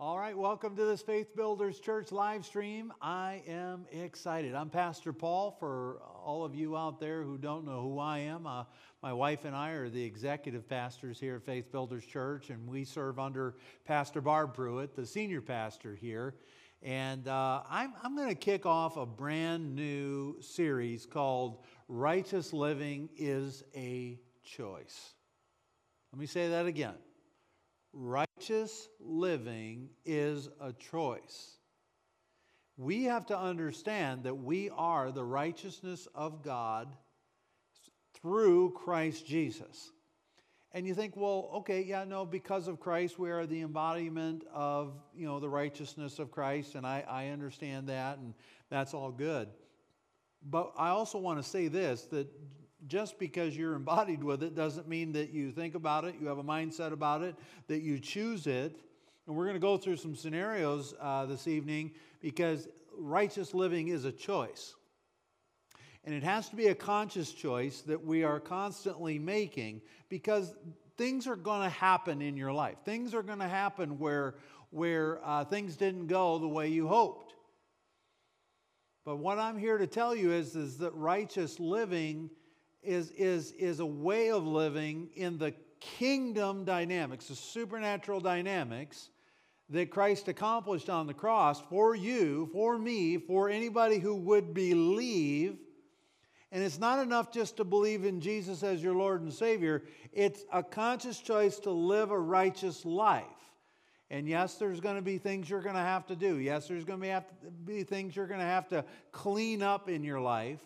All right, welcome to this Faith Builders Church live stream. I am excited. I'm Pastor Paul. For all of you out there who don't know who I am, uh, my wife and I are the executive pastors here at Faith Builders Church, and we serve under Pastor Barb Pruitt, the senior pastor here. And uh, I'm, I'm going to kick off a brand new series called Righteous Living is a Choice. Let me say that again righteous living is a choice. We have to understand that we are the righteousness of God through Christ Jesus. And you think, well, okay, yeah, no, because of Christ, we are the embodiment of, you know, the righteousness of Christ, and I, I understand that, and that's all good. But I also want to say this that just because you're embodied with it doesn't mean that you think about it, you have a mindset about it, that you choose it. And we're going to go through some scenarios uh, this evening because righteous living is a choice. And it has to be a conscious choice that we are constantly making because things are going to happen in your life. Things are going to happen where, where uh, things didn't go the way you hoped. But what I'm here to tell you is, is that righteous living is, is, is a way of living in the kingdom dynamics, the supernatural dynamics that Christ accomplished on the cross for you, for me, for anybody who would believe. And it's not enough just to believe in Jesus as your Lord and Savior, it's a conscious choice to live a righteous life. And yes, there's going to be things you're going to have to do. Yes, there's going to be, have to be things you're going to have to clean up in your life.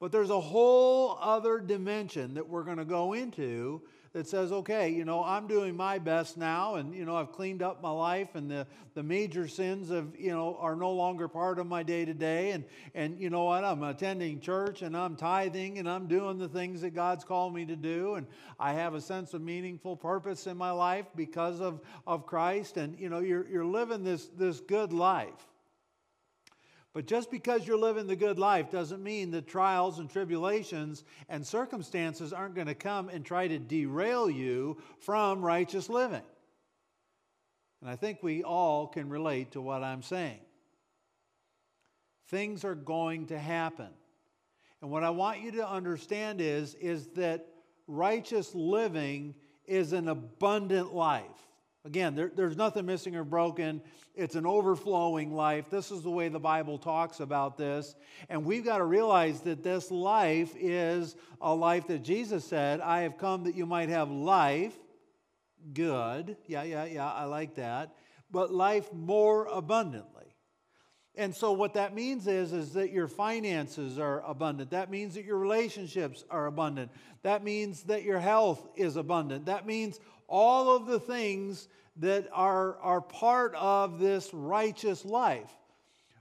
But there's a whole other dimension that we're going to go into that says, okay, you know, I'm doing my best now, and you know, I've cleaned up my life, and the, the major sins of you know are no longer part of my day to day, and and you know what, I'm attending church, and I'm tithing, and I'm doing the things that God's called me to do, and I have a sense of meaningful purpose in my life because of of Christ, and you know, you're you're living this this good life. But just because you're living the good life doesn't mean that trials and tribulations and circumstances aren't going to come and try to derail you from righteous living. And I think we all can relate to what I'm saying. Things are going to happen. And what I want you to understand is, is that righteous living is an abundant life. Again, there, there's nothing missing or broken. It's an overflowing life. This is the way the Bible talks about this. And we've got to realize that this life is a life that Jesus said, I have come that you might have life. Good. Yeah, yeah, yeah, I like that. But life more abundantly. And so what that means is, is that your finances are abundant. That means that your relationships are abundant. That means that your health is abundant. That means all of the things that are, are part of this righteous life.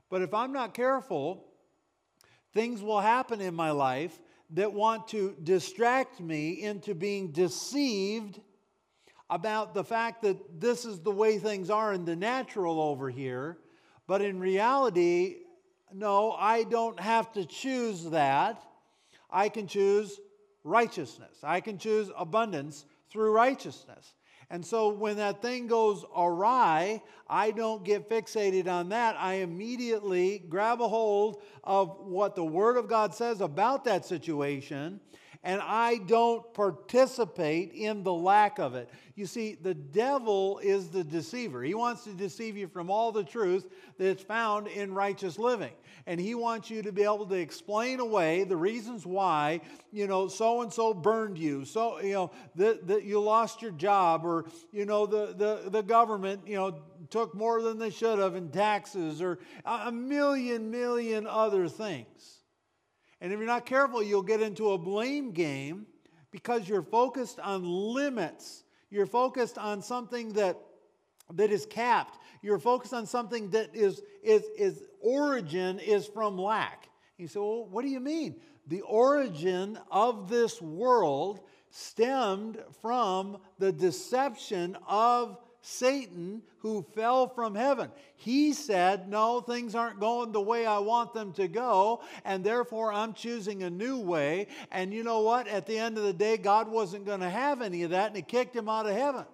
But if I'm not careful, things will happen in my life that want to distract me into being deceived about the fact that this is the way things are in the natural over here. But in reality, no, I don't have to choose that. I can choose righteousness, I can choose abundance through righteousness. And so when that thing goes awry, I don't get fixated on that. I immediately grab a hold of what the Word of God says about that situation and I don't participate in the lack of it. You see, the devil is the deceiver. He wants to deceive you from all the truth that's found in righteous living. And he wants you to be able to explain away the reasons why, you know, so and so burned you, so, you know, that, you lost your job, or, you know, the, the, the government, you know, took more than they should have in taxes, or a million, million other things. And if you're not careful, you'll get into a blame game because you're focused on limits. You're focused on something that, that is capped. You're focused on something that is, is, is origin is from lack. You say, well, what do you mean? The origin of this world stemmed from the deception of Satan who fell from heaven. He said, No, things aren't going the way I want them to go, and therefore I'm choosing a new way. And you know what? At the end of the day, God wasn't going to have any of that, and He kicked him out of heaven.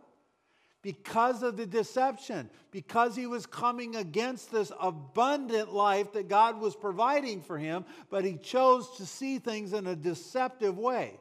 because of the deception, because he was coming against this abundant life that God was providing for him, but he chose to see things in a deceptive way.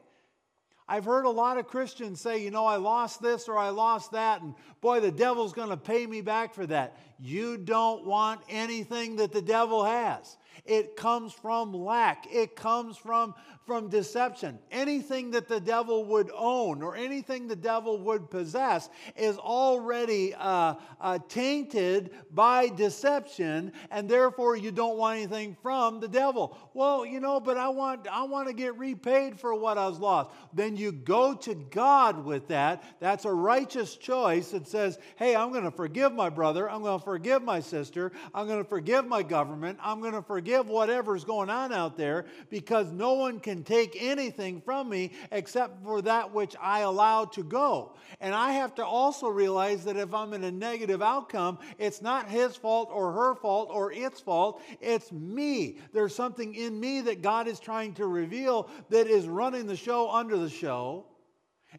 I've heard a lot of Christians say, you know, I lost this or I lost that, and boy, the devil's going to pay me back for that. You don't want anything that the devil has. It comes from lack, it comes from from deception. Anything that the devil would own or anything the devil would possess is already uh, uh, tainted by deception, and therefore you don't want anything from the devil. Well, you know, but I want I want to get repaid for what I was lost. Then you go to God with that. That's a righteous choice that says, "Hey, I'm going to forgive my brother. I'm going to forgive my sister. I'm going to forgive my government. I'm going to forgive whatever's going on out there because no one can." can take anything from me except for that which I allow to go. And I have to also realize that if I'm in a negative outcome, it's not his fault or her fault or its fault, it's me. There's something in me that God is trying to reveal that is running the show under the show.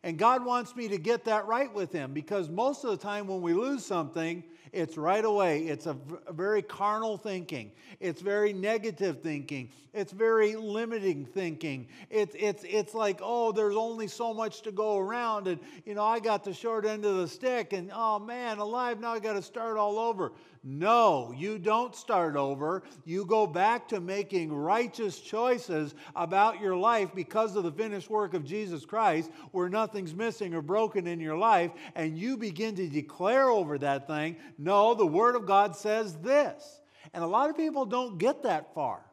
And God wants me to get that right with Him because most of the time when we lose something, it's right away. It's a, very carnal thinking. It's very negative thinking. It's very limiting thinking. It's, it's, it's like, oh, there's only so much to go around. And, you know, I got the short end of the stick. And, oh, man, alive, now I got to start all over. No, you don't start over. You go back to making righteous choices about your life because of the finished work of Jesus Christ, where nothing's missing or broken in your life, and you begin to declare over that thing, no, the Word of God says this. And a lot of people don't get that far.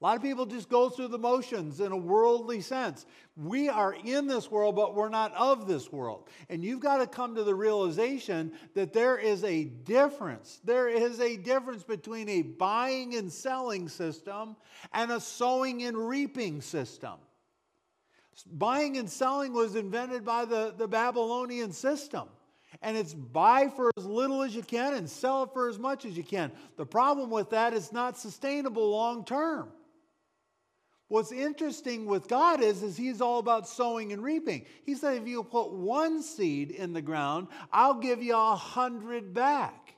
A lot of people just go through the motions in a worldly sense. We are in this world, but we're not of this world. And you've got to come to the realization that there is a difference. There is a difference between a buying and selling system and a sowing and reaping system. Buying and selling was invented by the, the Babylonian system. And it's buy for as little as you can and sell it for as much as you can. The problem with that is not sustainable long term. What's interesting with God is, is He's all about sowing and reaping. He said, if you put one seed in the ground, I'll give you a hundred back.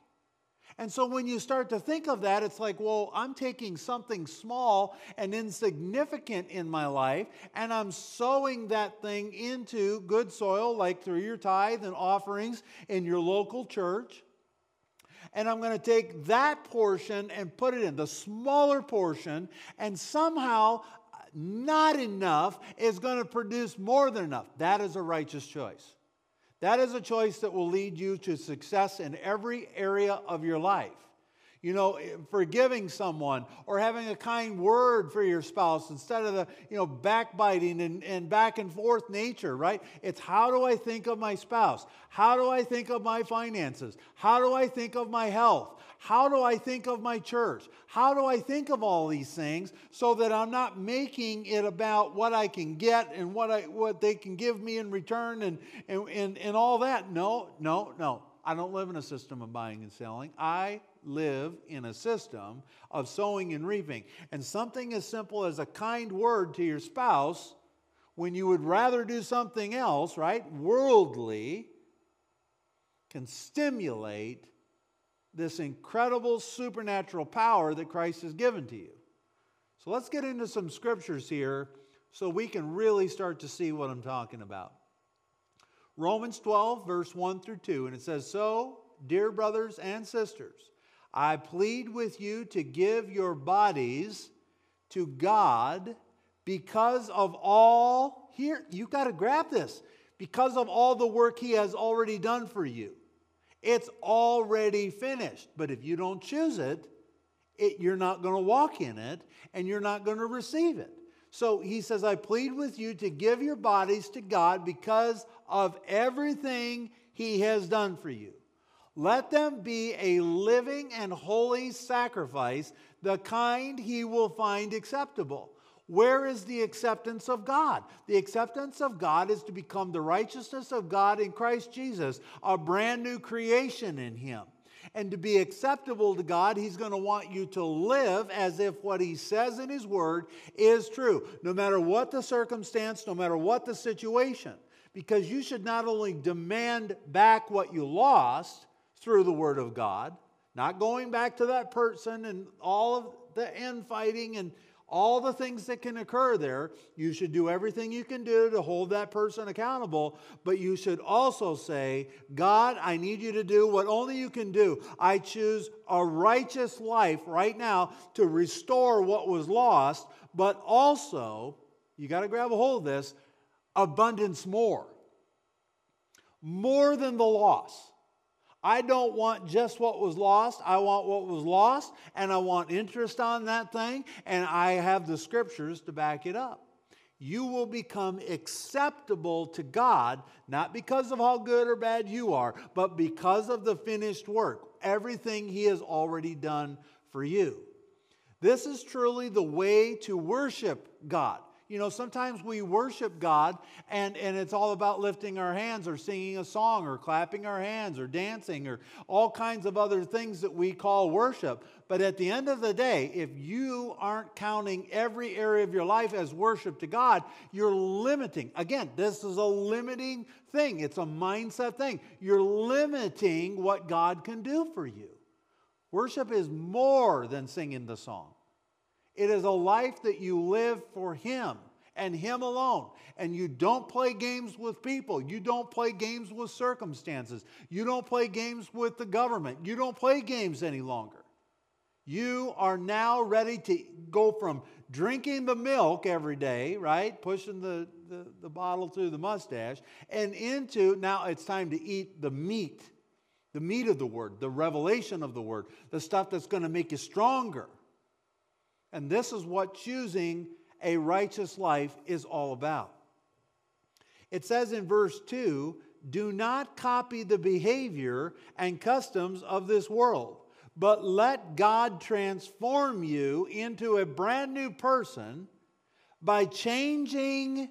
And so when you start to think of that, it's like, well, I'm taking something small and insignificant in my life, and I'm sowing that thing into good soil, like through your tithe and offerings in your local church. And I'm going to take that portion and put it in, the smaller portion, and somehow not enough is going to produce more than enough. That is a righteous choice. That is a choice that will lead you to success in every area of your life. You know, eh, forgiving someone or having a kind word for your spouse instead of the, you know, backbiting and, and back and forth nature, right? It's how do I think of my spouse? How do I think of my finances? How do I think of my health? How do I think of my church? How do I think of all these things so that I'm not making it about what I can get and what, I, what they can give me in return and, and, and, and all that? No, no, no. I don't live in a system of buying and selling. I live in a system of sowing and reaping. And something as simple as a kind word to your spouse when you would rather do something else, right? Worldly, can stimulate this incredible supernatural power that Christ has given to you. So let's get into some scriptures here so we can really start to see what I'm talking about. Romans 12, verse 1 through 2, and it says, So, dear brothers and sisters, I plead with you to give your bodies to God because of all, here, you've got to grab this, because of all the work He has already done for you. It's already finished. But if you don't choose it, it you're not going to walk in it and you're not going to receive it. So he says, I plead with you to give your bodies to God because of everything he has done for you. Let them be a living and holy sacrifice, the kind he will find acceptable. Where is the acceptance of God? The acceptance of God is to become the righteousness of God in Christ Jesus, a brand new creation in Him. And to be acceptable to God, He's going to want you to live as if what He says in His Word is true, no matter what the circumstance, no matter what the situation. because you should not only demand back what you lost through the Word of God, not going back to that person and all of the infighting and all the things that can occur there. You should do everything you can do to hold that person accountable, but you should also say, God, I need you to do what only you can do. I choose a righteous life right now to restore what was lost, but also, you got to grab a hold of this abundance more. More than the loss. I don't want just what was lost. I want what was lost, and I want interest on that thing, and I have the scriptures to back it up. You will become acceptable to God, not because of how good or bad you are, but because of the finished work, everything He has already done for you. This is truly the way to worship God. You know, sometimes we worship God and, and it's all about lifting our hands or singing a song or clapping our hands or dancing or all kinds of other things that we call worship. But at the end of the day, if you aren't counting every area of your life as worship to God, you're limiting. Again, this is a limiting thing, it's a mindset thing. You're limiting what God can do for you. Worship is more than singing the song. It is a life that you live for Him and Him alone. And you don't play games with people. You don't play games with circumstances. You don't play games with the government. You don't play games any longer. You are now ready to go from drinking the milk every day, right? Pushing the, the, the bottle through the mustache, and into now it's time to eat the meat, the meat of the word, the revelation of the word, the stuff that's going to make you stronger. And this is what choosing a righteous life is all about. It says in verse 2 do not copy the behavior and customs of this world, but let God transform you into a brand new person by changing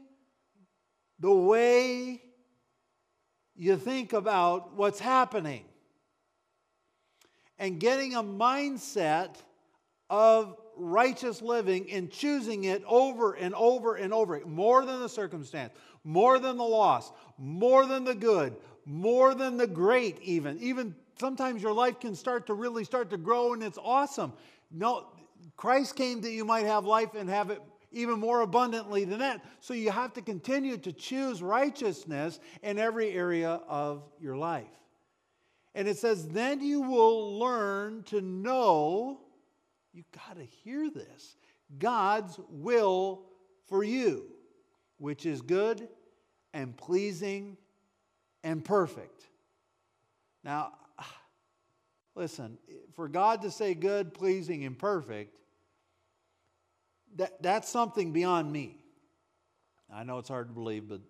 the way you think about what's happening and getting a mindset of righteous living and choosing it over and over and over, more than the circumstance, more than the loss, more than the good, more than the great, even. Even sometimes your life can start to really start to grow and it's awesome. No, Christ came that you might have life and have it even more abundantly than that. So you have to continue to choose righteousness in every area of your life. And it says, then you will learn to know you got to hear this. God's will for you, which is good and pleasing and perfect. Now, listen, for God to say good, pleasing, and perfect, that, that's something beyond me. I know it's hard to believe, but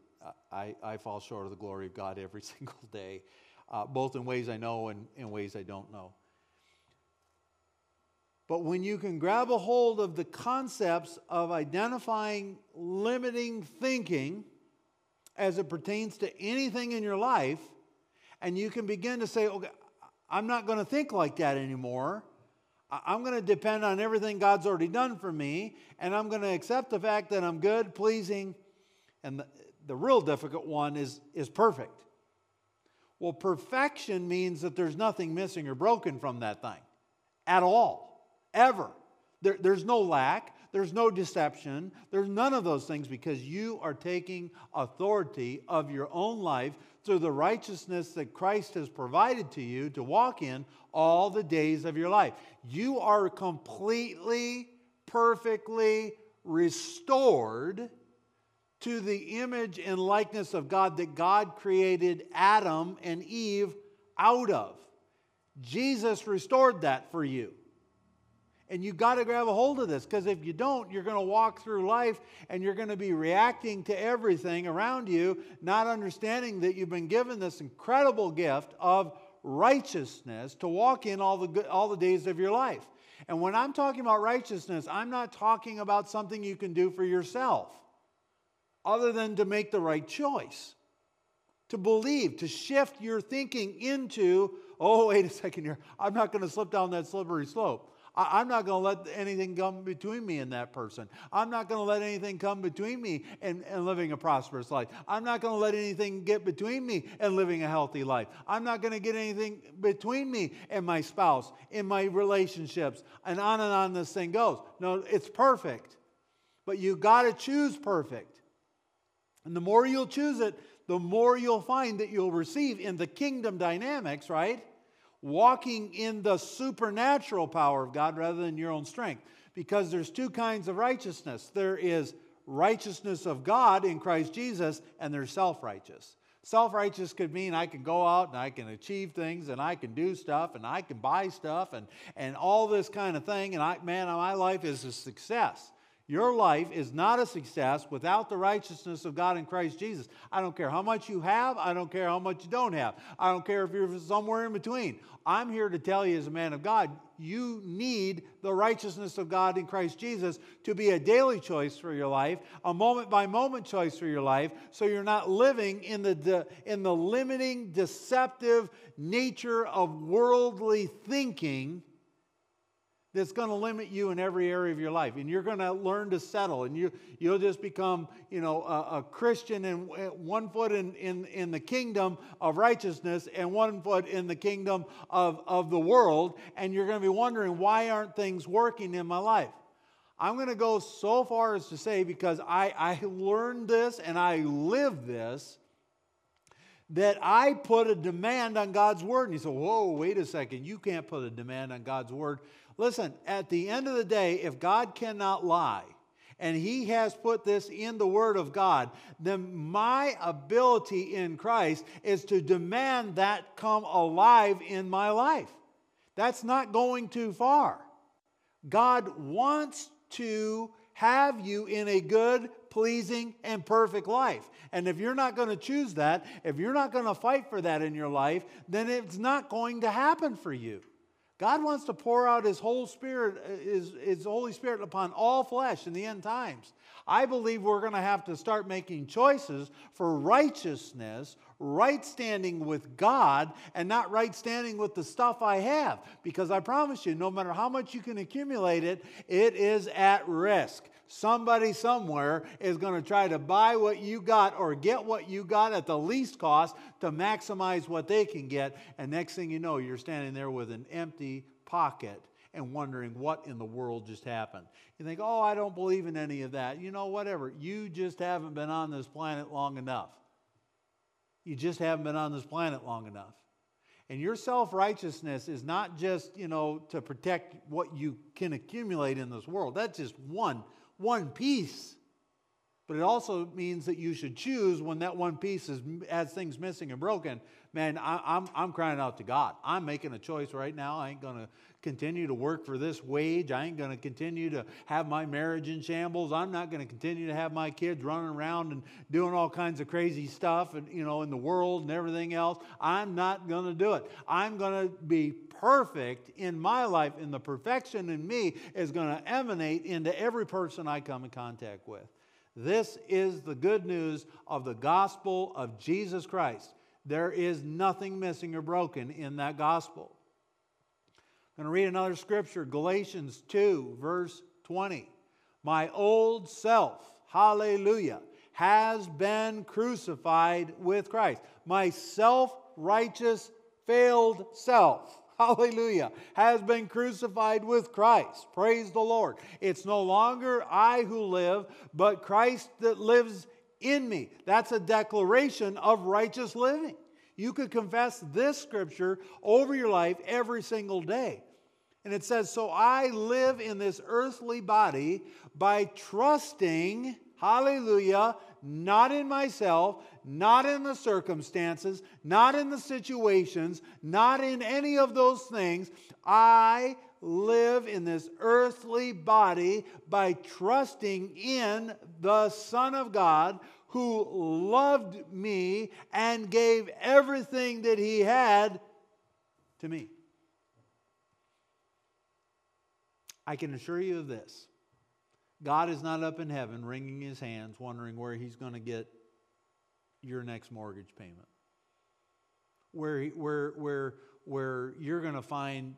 I, I fall short of the glory of God every single day, uh, both in ways I know and in ways I don't know. But when you can grab a hold of the concepts of identifying limiting thinking as it pertains to anything in your life, and you can begin to say, okay, I'm not going to think like that anymore. I'm going to depend on everything God's already done for me, and I'm going to accept the fact that I'm good, pleasing, and the, the real difficult one is, is perfect. Well, perfection means that there's nothing missing or broken from that thing at all ever. There, there's no lack, there's no deception, there's none of those things because you are taking authority of your own life through the righteousness that Christ has provided to you to walk in all the days of your life. You are completely, perfectly restored to the image and likeness of God that God created Adam and Eve out of. Jesus restored that for you. And you got to grab a hold of this because if you don't, you're going to walk through life and you're going to be reacting to everything around you, not understanding that you've been given this incredible gift of righteousness to walk in all the, good, all the days of your life. And when I'm talking about righteousness, I'm not talking about something you can do for yourself other than to make the right choice, to believe, to shift your thinking into, oh, wait a second here, I'm not going to slip down that slippery slope. I, am not going to let anything come between me and that person. I'm not going to let anything come between me and, and living a prosperous life. I'm not going to let anything get between me and living a healthy life. I'm not going to get anything between me and my spouse, in my relationships, and on and on this thing goes. No, it's perfect. But you got to choose perfect. And the more you'll choose it, the more you'll find that you'll receive in the kingdom dynamics, right? Walking in the supernatural power of God rather than your own strength. Because there's two kinds of righteousness there is righteousness of God in Christ Jesus, and there's self righteous. Self righteous could mean I can go out and I can achieve things and I can do stuff and I can buy stuff and, and all this kind of thing. And I, man, my life is a success. Your life is not a success without the righteousness of God in Christ Jesus. I don't care how much you have. I don't care how much you don't have. I don't care if you're somewhere in between. I'm here to tell you, as a man of God, you need the righteousness of God in Christ Jesus to be a daily choice for your life, a moment by moment choice for your life, so you're not living in the, de- in the limiting, deceptive nature of worldly thinking that's going to limit you in every area of your life and you're going to learn to settle and you, you'll just become you know a, a christian and one foot in, in, in the kingdom of righteousness and one foot in the kingdom of, of the world and you're going to be wondering why aren't things working in my life i'm going to go so far as to say because i, I learned this and i live this that I put a demand on God's word. And you say, whoa, wait a second. You can't put a demand on God's word Listen, at the end of the day, if God cannot lie, and He has put this in the Word of God, then my ability in Christ is to demand that come alive in my life. That's not going too far. God wants to have you in a good, pleasing, and perfect life. And if you're not going to choose that, if you're not going to fight for that in your life, then it's not going to happen for you. God wants to pour out His whole Spirit, His, His Holy Spirit upon all flesh in the end times. I believe we're going to have to start making choices for righteousness, right standing with God, and not right standing with the stuff I have. Because I promise you, no matter how much you can accumulate it, it is at risk. Somebody somewhere is going to try to buy what you got or get what you got at the least cost to maximize what they can get. And next thing you know, you're standing there with an empty pocket and wondering what in the world just happened. You think, oh, I don't believe in any of that. You know, whatever. You just haven't been on this planet long enough. You just haven't been on this planet long enough. And your self righteousness is not just, you know, to protect what you can accumulate in this world. That's just one one piece. But it also means that you should choose when that one piece is, has things missing and broken. Man, I, am I'm, I'm crying out to God. I'm making a choice right now. I ain't going to continue to work for this wage. I ain't going to continue to have my marriage in shambles. I'm not going to continue to have my kids running around and doing all kinds of crazy stuff and, you know, in the world and everything else. I'm not going to do it. I'm going to be perfect in my life, and the perfection in me is going to emanate into every person I come in contact with. This is the good news of the gospel of Jesus Christ. There is nothing missing or broken in that gospel. Going to read another scripture, Galatians 2, verse 20. My old self, hallelujah, has been crucified with Christ. My self righteous, failed self hallelujah, has been crucified with Christ. Praise the Lord. It's no longer I who live, but Christ that lives in me. That's a declaration of righteous living. You could confess this scripture over your life every single day. And it says, So I live in this earthly body by trusting, hallelujah, not in myself, not in the circumstances, not in the situations, not in any of those things. I live in this earthly body by trusting in the Son of God who loved me and gave everything that he had to me. I can assure you of this God is not up in heaven wringing his hands, wondering where he's going to get your next mortgage payment. Where, where, where, where you're going to find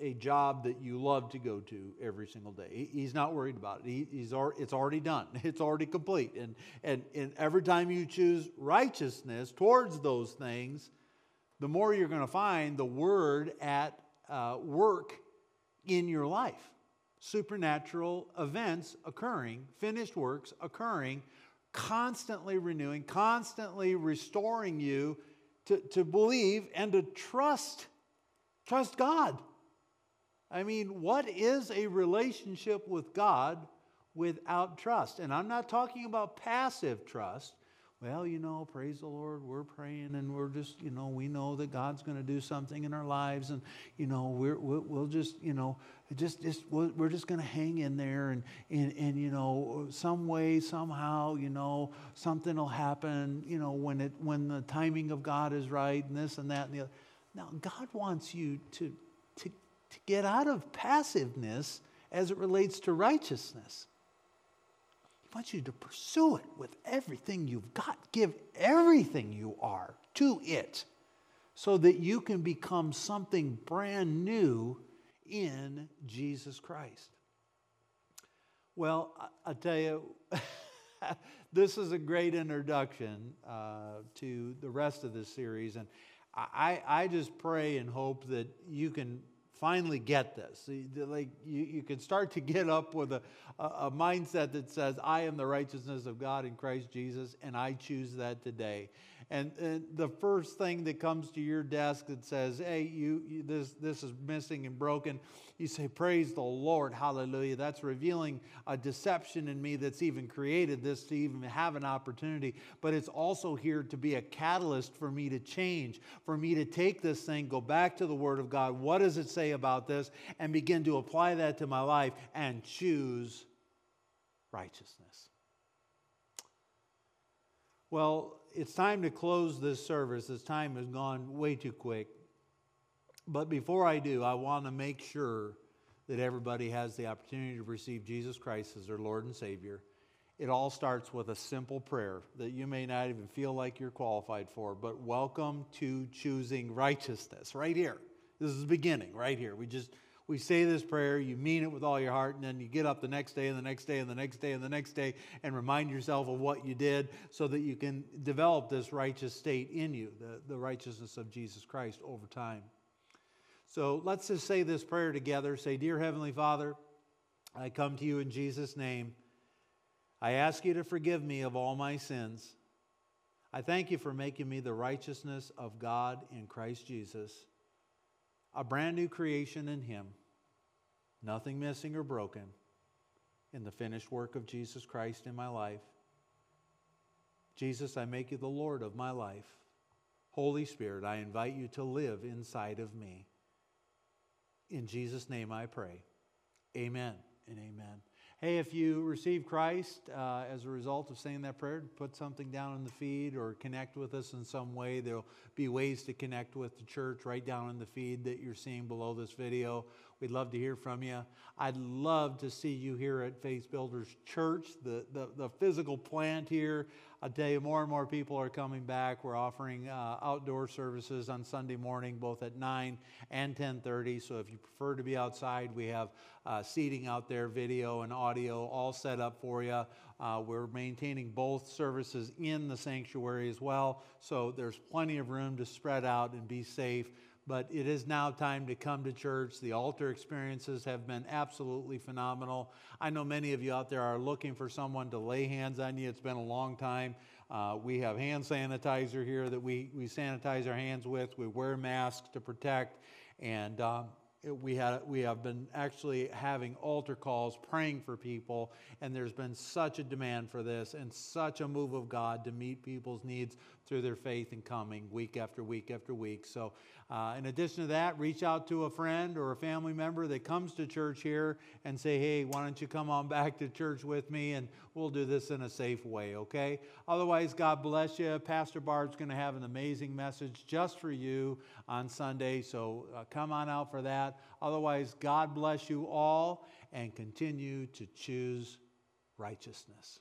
a, job that you love to go to every single day. He's not worried about it. He, he's it's already done. It's already complete. And, and, and every time you choose righteousness towards those things, the more you're going to find the word at uh, work in your life. Supernatural events occurring, finished works occurring, constantly renewing, constantly restoring you to, to believe and to trust. Trust God. I mean, what is a relationship with God without trust? And I'm not talking about passive trust. Well, you know, praise the Lord, we're praying and we're just, you know, we know that God's going to do something in our lives and, you know, we're, we'll, we'll just, you know, just, just we're just going to hang in there and, and, and, you know, some way, somehow, you know, something will happen, you know, when, it, when the timing of God is right and this and that and the other. Now, God wants you to, to, to get out of passiveness as it relates to righteousness. He wants you to pursue it with everything you've got. Give everything you are to it so that you can become something brand new in Jesus Christ. Well, I, tell you, this is a great introduction uh, to the rest of this series. And I, I just pray and hope that you can finally get this. Like you, you can start to get up with a, a, mindset that says, I am the righteousness of God in Christ Jesus, and I choose that today. And, and the first thing that comes to your desk that says, hey, you, you this, this is missing and broken, you say, Praise the Lord, hallelujah. That's revealing a deception in me that's even created this to even have an opportunity. But it's also here to be a catalyst for me to change, for me to take this thing, go back to the Word of God. What does it say about this? And begin to apply that to my life and choose righteousness. Well, it's time to close this service. This time has gone way too quick. But before I do, I want to make sure that everybody has the opportunity to receive Jesus Christ as their Lord and Savior. It all starts with a simple prayer that you may not even feel like you're qualified for, but welcome to choosing righteousness right here. This is the beginning right here. We just we say this prayer, you mean it with all your heart, and then you get up the next day and the next day and the next day and the next day and remind yourself of what you did so that you can develop this righteous state in you, the, the righteousness of Jesus Christ over time. So let's just say this prayer together. Say, Dear Heavenly Father, I come to you in Jesus' name. I ask you to forgive me of all my sins. I thank you for making me the righteousness of God in Christ Jesus, a brand new creation in Him, nothing missing or broken in the finished work of Jesus Christ in my life. Jesus, I make you the Lord of my life. Holy Spirit, I invite you to live inside of me. In Jesus' name I pray. Amen and amen. Hey, if you receive Christ uh, as a result of saying that prayer, put something down in the feed or connect with us in some way. There'll be ways to connect with the church right down in the feed that you're seeing below this video. We'd love to hear from you. I'd love to see you here at Faith Builders Church, the, the, the physical plant here. I'll tell you, more and more people are coming back. We're offering uh, outdoor services on Sunday morning, both at 9 and 10:30. So if you prefer to be outside, we have uh, seating out there, video and audio, all set up for you. Uh, we're maintaining both services in the sanctuary as well, so there's plenty of room to spread out and be safe but it is now time to come to church. The altar experiences have been absolutely phenomenal. I know many of you out there are looking for someone to lay hands on you. It's been a long time. Uh, we have hand sanitizer here that we, we sanitize our hands with. We wear masks to protect. And um, we, had, we have been actually having altar calls praying for people. And there's been such a demand for this and such a move of God to meet people's needs through their faith and coming week after week after week. So uh, in addition to that, reach out to a friend or a family member that comes to church here and say, hey, why don't you come on back to church with me and we'll do this in a safe way, okay? Otherwise, God bless you. Pastor Barb's going to have an amazing message just for you on Sunday, so uh, come on out for that. Otherwise, God bless you all and continue to choose righteousness.